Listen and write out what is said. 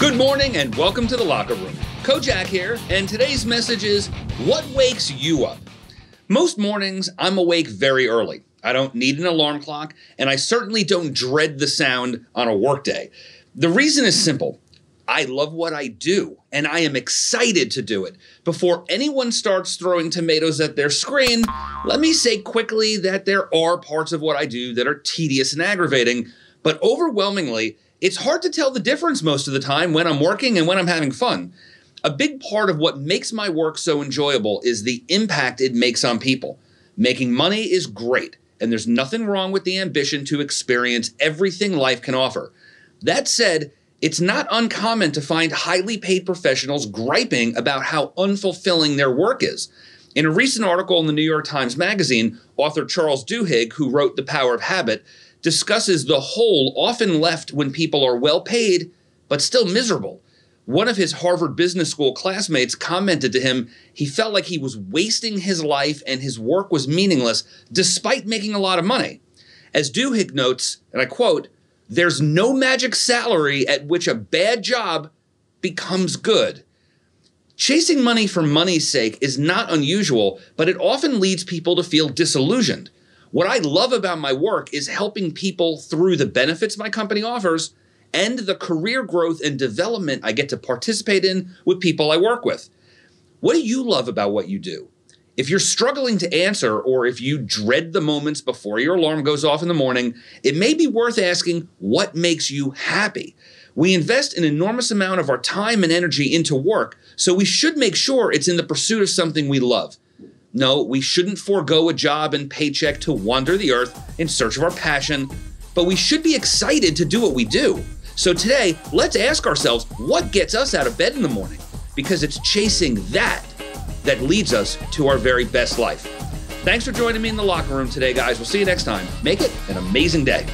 Good morning and welcome to the locker room. Kojak here, and today's message is What wakes you up? Most mornings, I'm awake very early. I don't need an alarm clock, and I certainly don't dread the sound on a workday. The reason is simple I love what I do, and I am excited to do it. Before anyone starts throwing tomatoes at their screen, let me say quickly that there are parts of what I do that are tedious and aggravating, but overwhelmingly, it's hard to tell the difference most of the time when I'm working and when I'm having fun. A big part of what makes my work so enjoyable is the impact it makes on people. Making money is great, and there's nothing wrong with the ambition to experience everything life can offer. That said, it's not uncommon to find highly paid professionals griping about how unfulfilling their work is. In a recent article in the New York Times Magazine, author Charles Duhigg, who wrote The Power of Habit, discusses the hole often left when people are well paid but still miserable. One of his Harvard Business School classmates commented to him he felt like he was wasting his life and his work was meaningless despite making a lot of money. As Duhigg notes, and I quote, there's no magic salary at which a bad job becomes good. Chasing money for money's sake is not unusual, but it often leads people to feel disillusioned. What I love about my work is helping people through the benefits my company offers and the career growth and development I get to participate in with people I work with. What do you love about what you do? If you're struggling to answer, or if you dread the moments before your alarm goes off in the morning, it may be worth asking what makes you happy. We invest an enormous amount of our time and energy into work, so we should make sure it's in the pursuit of something we love. No, we shouldn't forego a job and paycheck to wander the earth in search of our passion, but we should be excited to do what we do. So today, let's ask ourselves what gets us out of bed in the morning? Because it's chasing that that leads us to our very best life. Thanks for joining me in the locker room today, guys. We'll see you next time. Make it an amazing day.